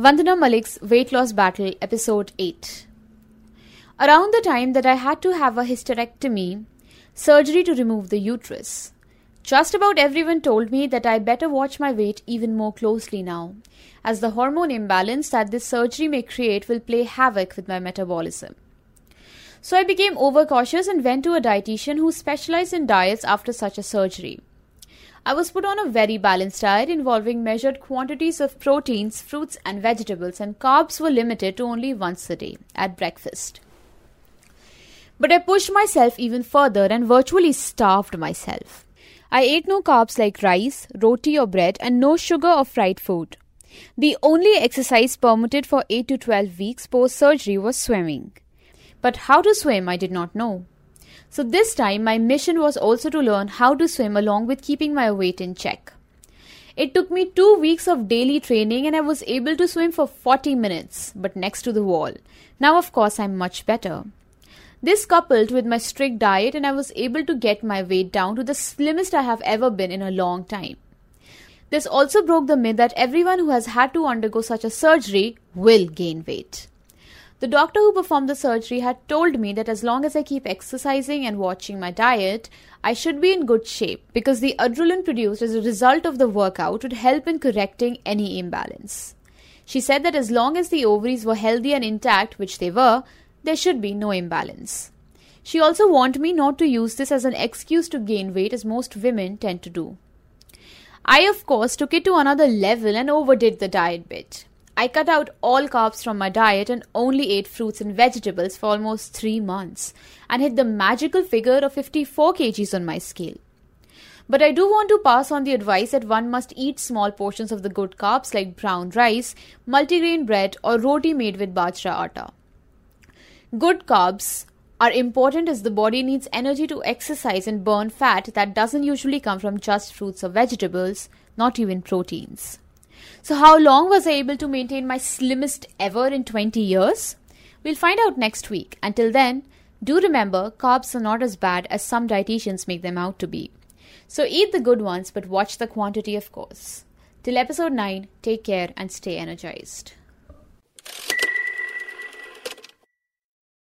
Vandana Malik's Weight Loss Battle, Episode 8. Around the time that I had to have a hysterectomy, surgery to remove the uterus, just about everyone told me that I better watch my weight even more closely now, as the hormone imbalance that this surgery may create will play havoc with my metabolism. So I became overcautious and went to a dietitian who specialized in diets after such a surgery. I was put on a very balanced diet involving measured quantities of proteins, fruits, and vegetables, and carbs were limited to only once a day at breakfast. But I pushed myself even further and virtually starved myself. I ate no carbs like rice, roti, or bread, and no sugar or fried food. The only exercise permitted for 8 to 12 weeks post surgery was swimming. But how to swim I did not know. So this time my mission was also to learn how to swim along with keeping my weight in check. It took me two weeks of daily training and I was able to swim for 40 minutes, but next to the wall. Now, of course, I'm much better. This coupled with my strict diet, and I was able to get my weight down to the slimmest I have ever been in a long time. This also broke the myth that everyone who has had to undergo such a surgery will gain weight. The doctor who performed the surgery had told me that as long as I keep exercising and watching my diet, I should be in good shape because the adrenaline produced as a result of the workout would help in correcting any imbalance. She said that as long as the ovaries were healthy and intact, which they were, there should be no imbalance. She also warned me not to use this as an excuse to gain weight as most women tend to do. I, of course, took it to another level and overdid the diet bit. I cut out all carbs from my diet and only ate fruits and vegetables for almost three months and hit the magical figure of 54 kgs on my scale. But I do want to pass on the advice that one must eat small portions of the good carbs like brown rice, multigrain bread, or roti made with bajra atta. Good carbs are important as the body needs energy to exercise and burn fat that doesn't usually come from just fruits or vegetables, not even proteins. So, how long was I able to maintain my slimmest ever in 20 years? We'll find out next week. Until then, do remember carbs are not as bad as some dietitians make them out to be. So, eat the good ones, but watch the quantity, of course. Till episode 9, take care and stay energized.